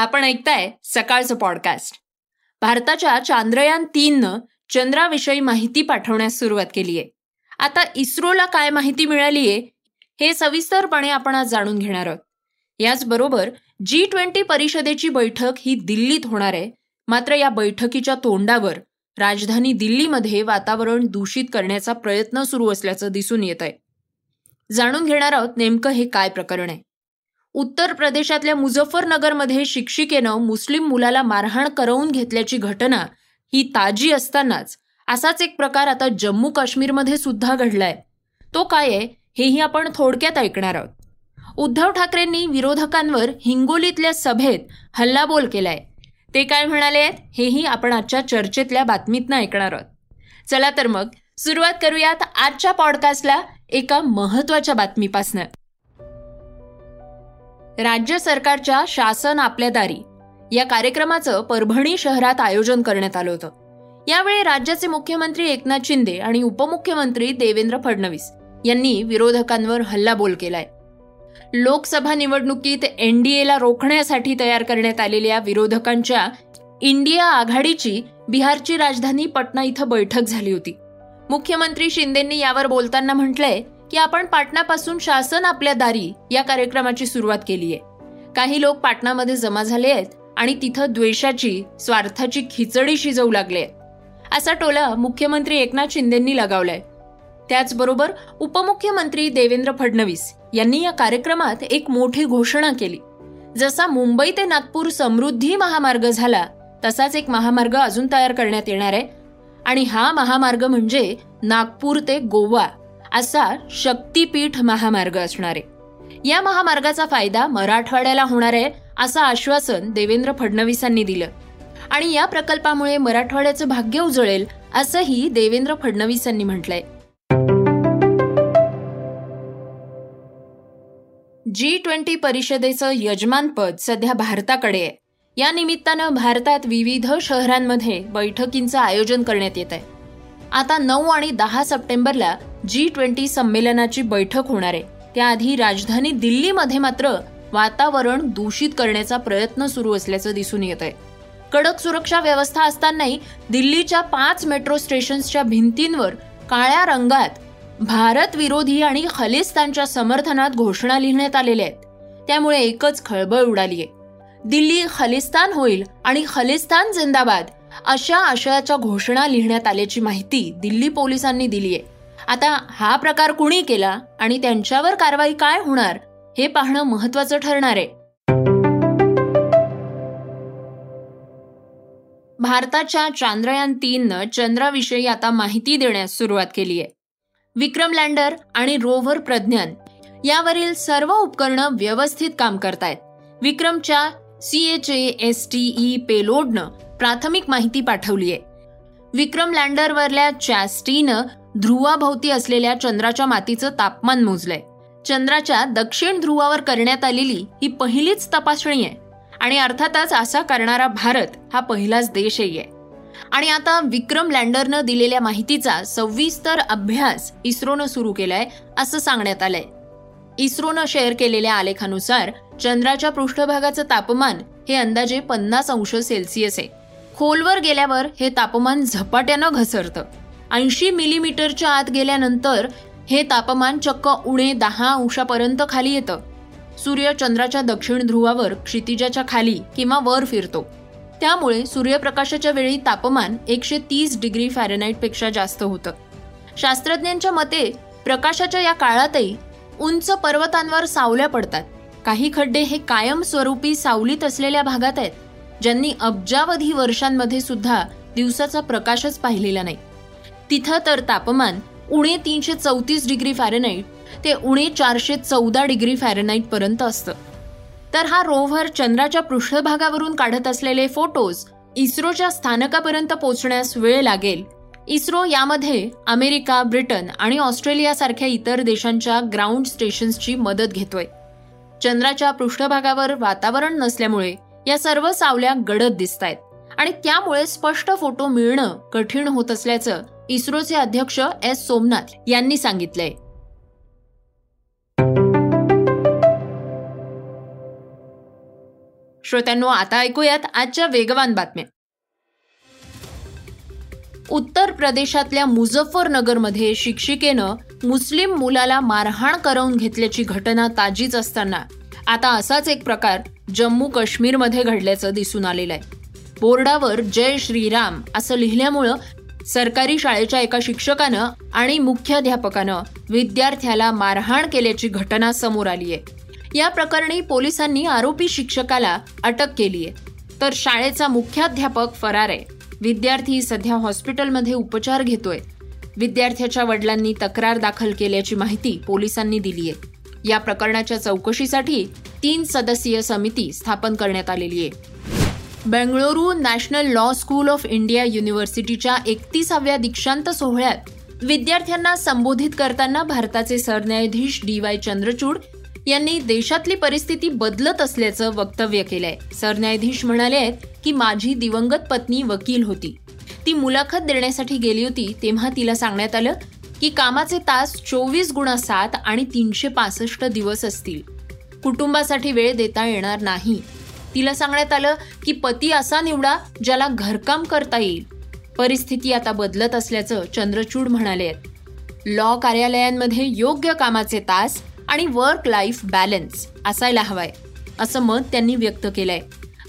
आपण ऐकताय सकाळचं पॉडकास्ट भारताच्या चांद्रयान तीननं चंद्राविषयी माहिती पाठवण्यास सुरुवात केली आहे आता इस्रोला काय माहिती मिळाली आहे हे सविस्तरपणे आपण आज जाणून घेणार आहोत. याचबरोबर जी ट्वेंटी परिषदेची बैठक ही दिल्लीत होणार आहे. मात्र या बैठकीच्या तोंडावर राजधानी दिल्लीमध्ये वातावरण दूषित करण्याचा प्रयत्न सुरू असल्याचं दिसून येत आहे जाणून घेणार आहोत नेमकं हे काय प्रकरण आहे. उत्तर प्रदेशातल्या मुझफ्फरनगरमध्ये शिक्षिकेनं मुस्लिम मुलाला मारहाण करवून घेतल्याची घटना ही ताजी असतानाच. असाच एक प्रकार आता जम्मू काश्मीरमध्ये सुद्धा घडलाय. तो काय आहे हेही आपण थोडक्यात ऐकणार आहोत. उद्धव ठाकरेंनी विरोधकांवर हिंगोलीतल्या सभेत हल्लाबोल केलाय. ते काय म्हणाले आहेत हेही आपण आजच्या चर्चेतल्या बातमीतनं ऐकणार आहोत. चला तर मग सुरुवात करूयात आजच्या पॉडकास्टला एका महत्त्वाच्या बातमीपासनं. राज्य सरकारच्या शासन आपल्या दारी या कार्यक्रमाचं परभणी शहरात आयोजन करण्यात आलं होतं. यावेळी राज्याचे मुख्यमंत्री एकनाथ शिंदे आणि उपमुख्यमंत्री देवेंद्र फडणवीस यांनी विरोधकांवर हल्लाबोल केलाय. लोकसभा निवडणुकीत एनडीएला रोखण्यासाठी तयार करण्यात आलेल्या विरोधकांच्या इंडिया आघाडीची बिहारची राजधानी पटना इथं बैठक झाली होती. मुख्यमंत्री शिंदेंनी यावर बोलताना म्हटलंय की आपण पाटणापासून शासन आपल्या दारी या कार्यक्रमाची सुरुवात केली आहे काही लोक पाटणामध्ये जमा झाले आहेत आणि तिथं द्वेषाची स्वार्थाची खिचडी शिजवू लागले असा टोला मुख्यमंत्री एकनाथ शिंदेंनी लगावलाय. त्याचबरोबर उपमुख्यमंत्री देवेंद्र फडणवीस यांनी या कार्यक्रमात एक मोठी घोषणा केली. जसा मुंबई ते नागपूर समृद्धी महामार्ग झाला तसाच एक महामार्ग अजून तयार करण्यात येणार आहे. आणि हा महामार्ग म्हणजे नागपूर ते गोवा. असा शक्तीपीठ महामार्ग असणार आहे. या महामार्गाचा फायदा मराठवाड्याला होणार आहे असं आश्वासन देवेंद्र फडणवीसांनी दिलं. आणि या प्रकल्पामुळे मराठवाड्याचं भाग्य उजळेल असंही देवेंद्र फडणवीसांनी म्हटलंय. जी ट्वेंटी परिषदेचं यजमानपद सध्या भारताकडे आहे. या निमित्तानं भारतात विविध शहरांमध्ये बैठकींचं आयोजन करण्यात येत आहे. आता नऊ आणि दहा सप्टेंबरला जी ट्वेंटी संमेलनाची बैठक होणार आहे. त्याआधी राजधानी दिल्लीमध्ये मात्र वातावरण दूषित करण्याचा प्रयत्न सुरू असल्याचं दिसून येत आहे. कडक सुरक्षा व्यवस्था असतानाही दिल्लीच्या पाच मेट्रो स्टेशन्सच्या भिंतींवर काळ्या रंगात भारत विरोधी आणि खलिस्तानच्या समर्थनात घोषणा लिहिण्यात आलेल्या आहेत. त्यामुळे एकच खळबळ उडाली आहे दिल्ली खलिस्तान होईल आणि खलिस्तान जिंदाबाद अशा आशयाच्या घोषणा लिहिण्यात आल्याची माहिती दिल्ली पोलिसांनी दिली आहे आता हा प्रकार कुणी केला आणि त्यांच्यावर कारवाई काय होणार हे पाहणं महत्वाचं ठरणार आहे. भारताच्या चांद्रयान तीननं चंद्राविषयी आता माहिती देण्यास सुरुवात केली आहे विक्रम लँडर आणि रोव्हर प्रज्ञान यावरील सर्व उपकरणं व्यवस्थित काम करतायत. विक्रमच्या C H S T E पेलोडनं प्राथमिक माहिती पाठवली आहे विक्रम लँडरवरल्या चॅस्टीनं ध्रुवाभोवती असलेल्या चंद्राच्या मातीचं तापमान मोजलंय. चंद्राच्या दक्षिण ध्रुवावर करण्यात आलेली ही पहिलीच तपासणी आहे. आणि अर्थातच असा करणारा भारत हा पहिलाच देशही आहे. आणि आता विक्रम लँडरनं दिलेल्या माहितीचा सविस्तर अभ्यास इस्रोनं सुरू केलाय असं सांगण्यात आलंय. इस्रोनं शेअर केलेल्या आलेखानुसार चंद्राच्या पृष्ठभागाचं तापमान हे अंदाजे पन्नास अंश सेल्सिअस आहे. खोलवर गेल्यावर हे तापमान झपाट्यानं घसरतं. ऐंशी मिलीमीटरच्या आत गेल्यानंतर हे तापमान चक्क उणे दहा अंशापर्यंत खाली येतं. सूर्य चंद्राच्या दक्षिण ध्रुवावर क्षितिजाच्या खाली किंवा वर फिरतो. त्यामुळे सूर्यप्रकाशाच्या वेळी तापमान एकशे तीस डिग्री फॅरेनाईटपेक्षा जास्त होतं. शास्त्रज्ञांच्या मते प्रकाशाच्या या काळातही उंच पर्वतांवर सावल्या पडतात. काही खड्डे हे कायमस्वरूपी सावलीत असलेल्या भागात आहेत. ज्यांनी अब्जावधी वर्षांमध्ये सुद्धा दिवसाचा प्रकाशच पाहिलेला नाही. तिथं तर तापमान उणे तीनशे चौतीस डिग्री फॅरेनाईट ते उणे चारशे चौदा डिग्री फॅरेनाईट पर्यंत असतं. तर हा रोव्हर चंद्राच्या पृष्ठभागावरून काढत असलेले फोटोज इस्रोच्या स्थानकापर्यंत पोहोचण्यास वेळ लागेल. इस्रो यामध्ये अमेरिका ब्रिटन आणि ऑस्ट्रेलियासारख्या इतर देशांच्या ग्राउंड स्टेशन्सची मदत घेतोय. चंद्राच्या पृष्ठभागावर वातावरण नसल्यामुळे या सर्व सावल्या गडद दिसत आहेत आणि त्यामुळे स्पष्ट फोटो मिळणं कठीण होत असल्याचं इस्रोचे अध्यक्ष एस. सोमनाथ यांनी सांगितलंय. श्रोत्यांनो आता ऐकूयात आजच्या वेगवान बातम्या. उत्तर प्रदेशातल्या मुझफ्फरनगरमध्ये शिक्षिकेनं मुस्लिम मुलाला मारहाण करवून घेतल्याची घटना ताजीच असताना आता असाच एक प्रकार जम्मू काश्मीरमध्ये घडल्याचं दिसून आलेलं आहे. बोर्डावर जय श्रीराम असं लिहिल्यामुळं सरकारी शाळेच्या एका शिक्षकानं आणि मुख्याध्यापकानं विद्यार्थ्याला मारहाण केल्याची घटना समोर आली आहे. या प्रकरणी पोलिसांनी आरोपी शिक्षकाला अटक केली आहे. तर शाळेचा मुख्याध्यापक फरार आहे. विद्यार्थी सध्या हॉस्पिटलमध्ये उपचार घेतोय. विद्यार्थ्याच्या वडिलांनी तक्रार दाखल केल्याची माहिती पोलिसांनी दिली आहे. या प्रकरणाच्या चौकशीसाठी तीन सदस्यीय समिती स्थापन करण्यात आलेली आहे. Bengaluru national law school of India युनिव्हर्सिटीच्या एकतीसाव्या दीक्षांत सोहळ्यात विद्यार्थ्यांना संबोधित करताना भारताचे सरन्यायाधीश डी वाय चंद्रचूड यांनी देशातली परिस्थिती बदलत असल्याचं वक्तव्य केलंय. सरन्यायाधीश म्हणाले आहेत की माझी दिवंगत पत्नी वकील होती. ती मुलाखत देण्यासाठी गेली होती तेव्हा तिला सांगण्यात आलं की कामाचे तास चोवीस गुणा सात आणि तीनशे पासष्ट दिवस असतील. कुटुंबासाठी वेळ देता येणार नाही. तिला सांगण्यात आलं की पती असा निवडा ज्याला घरकाम करता येईल. परिस्थिती आता बदलत असल्याचं चंद्रचूड म्हणाले. आहेत लॉ कार्यालयांमध्ये योग्य कामाचे तास आणि वर्क लाईफ बॅलन्स असायला हवाय असं मत त्यांनी व्यक्त केलंय.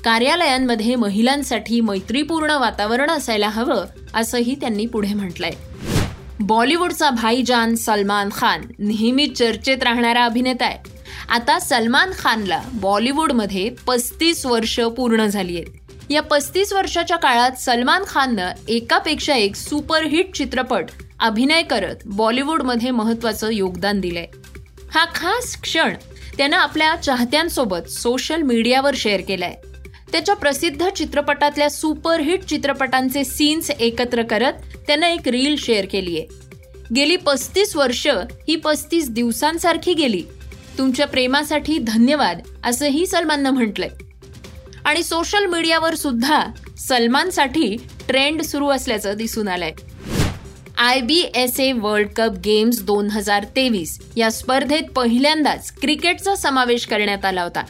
कार्यालयांमध्ये महिलांसाठी मैत्रीपूर्ण वातावरण असायला हवं असंही त्यांनी पुढे म्हटलंय. बॉलिवूडचा भाईजान सलमान खान नेहमी चर्चेत राहणारा अभिनेता आहे. आता सलमान खानला बॉलिवूडमध्ये पस्तीस वर्ष पूर्ण झाली आहेत. या पस्तीस वर्षाच्या काळात सलमान खाननं एकापेक्षा एक सुपरहिट चित्रपट अभिनय करत बॉलिवूडमध्ये महत्वाचं योगदान दिलंय. हा खास क्षण त्यानं आपल्या चाहत्यांसोबत सोशल मीडियावर शेअर केलाय. त्याच्या प्रसिद्ध चित्रपटातल्या सुपरहिट चित्रपटांचे सीन्स एकत्र करत त्यानं एक रील शेअर केली आहे. गेली पस्तीस वर्ष ही पस्तीस दिवसांसारखी गेली. तुमच्या प्रेमासाठी धन्यवाद असंही सलमाननं म्हटलंय. आणि सोशल मीडियावर सुद्धा सलमानसाठी ट्रेंड सुरू असल्याचं दिसून आलंय. I B S A world cup games दोन हजार तेवीस या स्पर्धेत पहिल्यांदाच क्रिकेटचा समावेश करण्यात आला होता.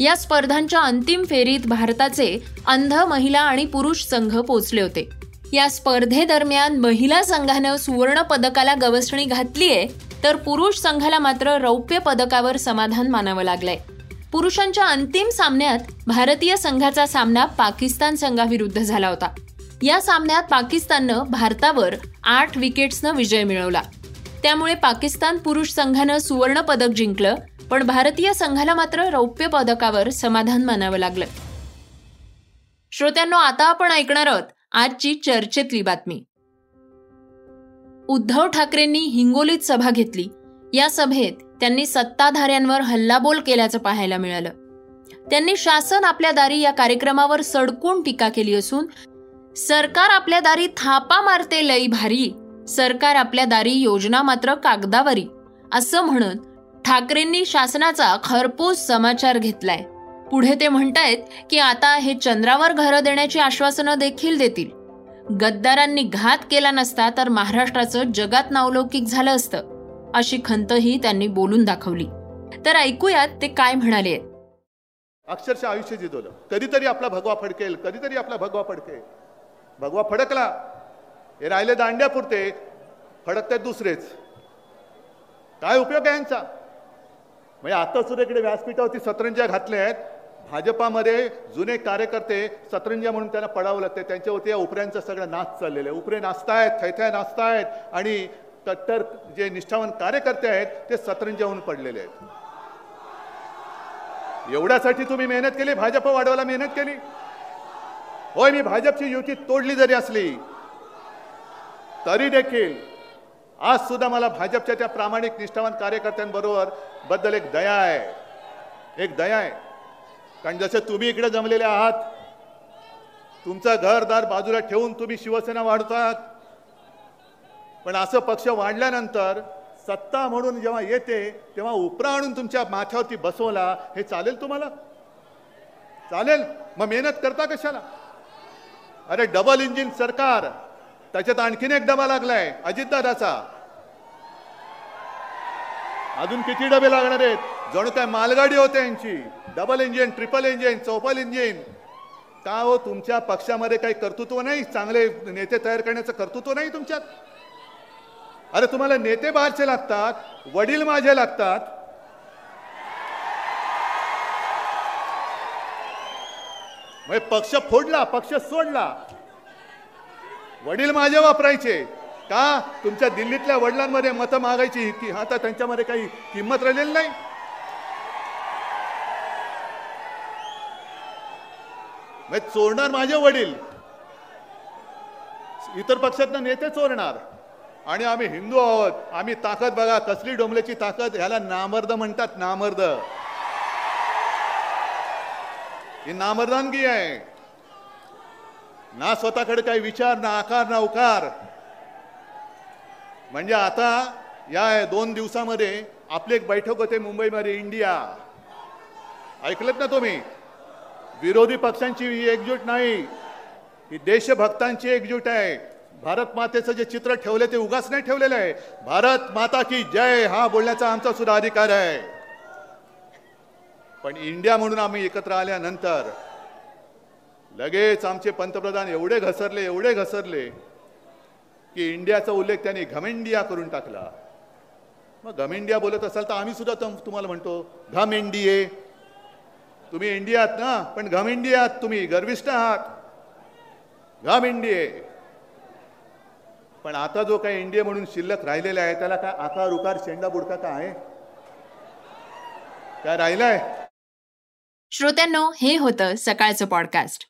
या स्पर्धांच्या अंतिम फेरीत भारताचे अंध महिला आणि पुरुष संघ पोचले होते. या स्पर्धेदरम्यान महिला संघानं सुवर्ण पदकाला गवसणी घातलीय तर पुरुष संघाला मात्र रौप्य पदकावर समाधान मानावं लागलंय. पुरुषांच्या अंतिम सामन्यात भारतीय संघाचा सामना पाकिस्तान संघाविरुद्ध झाला होता. या सामन्यात पाकिस्ताननं भारतावर आठ विकेट्सनं विजय मिळवला. त्यामुळे पाकिस्तान पुरुष संघानं सुवर्ण पदक जिंकलं पण भारतीय संघाला मात्र रौप्य पदकावर समाधान मानावं लागलं. श्रोत्यांनो आता आपण ऐकणार आहोत आजची चर्चेतली बातमी. उद्धव ठाकरेंनी हिंगोलीत सभा घेतली. या सभेत त्यांनी सत्ताधाऱ्यांवर हल्लाबोल केल्याचं पाहायला मिळालं. त्यांनी शासन आपल्या दारी या कार्यक्रमावर सडकून टीका केली असून सरकार आपल्या दारी थापा मारते लई भारी सरकार आपल्या दारी योजना मात्र कागदावरी असं म्हणत ठाकरेंनी शासनाचा खरपूस समाचार घेतलाय. पुढे ते म्हणतायत की आता हे चंद्रावर घरं देण्याची आश्वासनं देखील देतील. गद्दारांनी घात केला नसता तर महाराष्ट्राचं जगात नावलौकिक झालं असतं अशी खंतही त्यांनी बोलून दाखवली. तर ऐकूयात ते काय म्हणाले. अक्षरशः आयुष्य जिजवलं कधीतरी आपला भगवा फडकेल कधीतरी आपला भगवा फडकेल. भगवा फडकला. हे राहिले दांड्यापुरते फडकतात दुसरेच. काय उपयोग आहे यांचा? म्हणजे आता सुद्धा इकडे व्यासपीठावरती सतरंज्या घातल्या आहेत. भाजपामध्ये जुने कार्यकर्ते सतरंजा म्हणून त्यांना पडावं लागतं त्यांच्यावरती या उपऱ्यांचा सगळं नाच चाललेला आहे. उपरे नाचतायत थैथ्या नाचतायत आणि कट्टर जे निष्ठावान कार्यकर्ते आहेत ते सतरंजाहून पडलेले आहेत. एवढ्यासाठी तुम्ही मेहनत केली भाजप वाढवायला मेहनत केली? होय मी भाजपची युती तोडली जरी असली तरी देखील आज सुद्धा मला भाजपच्या त्या प्रामाणिक निष्ठावान कार्यकर्त्यांबरोबरबद्दल एक दया आहे. एक दया आहे. कारण जसे तुम्ही इकडे जमलेले आहात तुमचं घरदार बाजूला ठेवून तुम्ही शिवसेना वाढतात पण असं पक्ष वाढल्यानंतर सत्ता म्हणून जेव्हा येते तेव्हा उपरा आणून तुमच्या माथ्यावरती बसवला हे चालेल तुम्हाला? चालेल. मग मेहनत करता कशाला? अरे डबल इंजिन सरकार. त्याच्यात आणखीन एक डबा लागलाय अजितदादाचा. अजून किती डबे लागणार आहेत? जणू काय मालगाडी होते यांची. डबल इंजिन ट्रिपल इंजिन चौपल इंजिन का हो तुमच्या पक्षामध्ये काही कर्तृत्व नाही? चांगले नेते तयार करण्याचं कर्तृत्व नाही तुमच्यात? अरे तुम्हाला नेते बाहेरचे लागतात वडील माझे लागतात. म्हणजे पक्ष फोडला पक्ष सोडला. वडील माझे वापरायचे. का? तुमच्या दिल्लीतल्या वडिलांमध्ये मतं मागायची की आता त्यांच्यामध्ये काही किंमत राहिलेली नाही. म्हणजे चोरणार माझे वडील. इतर पक्षातनं नेते चोरणार. आणि आम्ही हिंदू आहोत. आम्ही ताकद बघा. कसली डोंबल्याची ताकद. ह्याला नामर्द म्हणतात नामर्द. ही नामर्दानगी आहे. ना स्वतःकडे काही विचार ना आकार ना उकार. म्हणजे आता या दोन दिवसामध्ये आपली एक बैठक होते मुंबईमध्ये इंडिया. ऐकलत ना तुम्ही? विरोधी पक्षांची ही एकजूट नाही. ही देशभक्तांची एकजूट आहे. भारत मातेचं जे चित्र ठेवले ते उगाच नाही ठेवलेलं आहे. भारत माता की जय हा बोलण्याचा आमचा सुद्धा अधिकार आहे. पण इंडिया म्हणून आम्ही एकत्र आल्यानंतर लगेच आमचे पंतप्रधान एवढे घसरले एवढे घसरले की इंडियाचा उल्लेख त्यांनी घमेंडिया करून टाकला. मग घमेंडिया बोलत असाल तर आम्ही सुद्धा तुम्हाला म्हणतो घम इंडिये तुम्ही इंडियात ना पण घम इंडियात तुम्ही गर्विष्ठ आहात. घम इंडिये पण आता जो काही इंडिया म्हणून शिल्लक राहिलेला आहे त्याला काय आकार उकार शेंडा बुडका काय आहे? काय राहिलाय? श्रोत्यांनो हे होतं सकाळचं पॉडकास्ट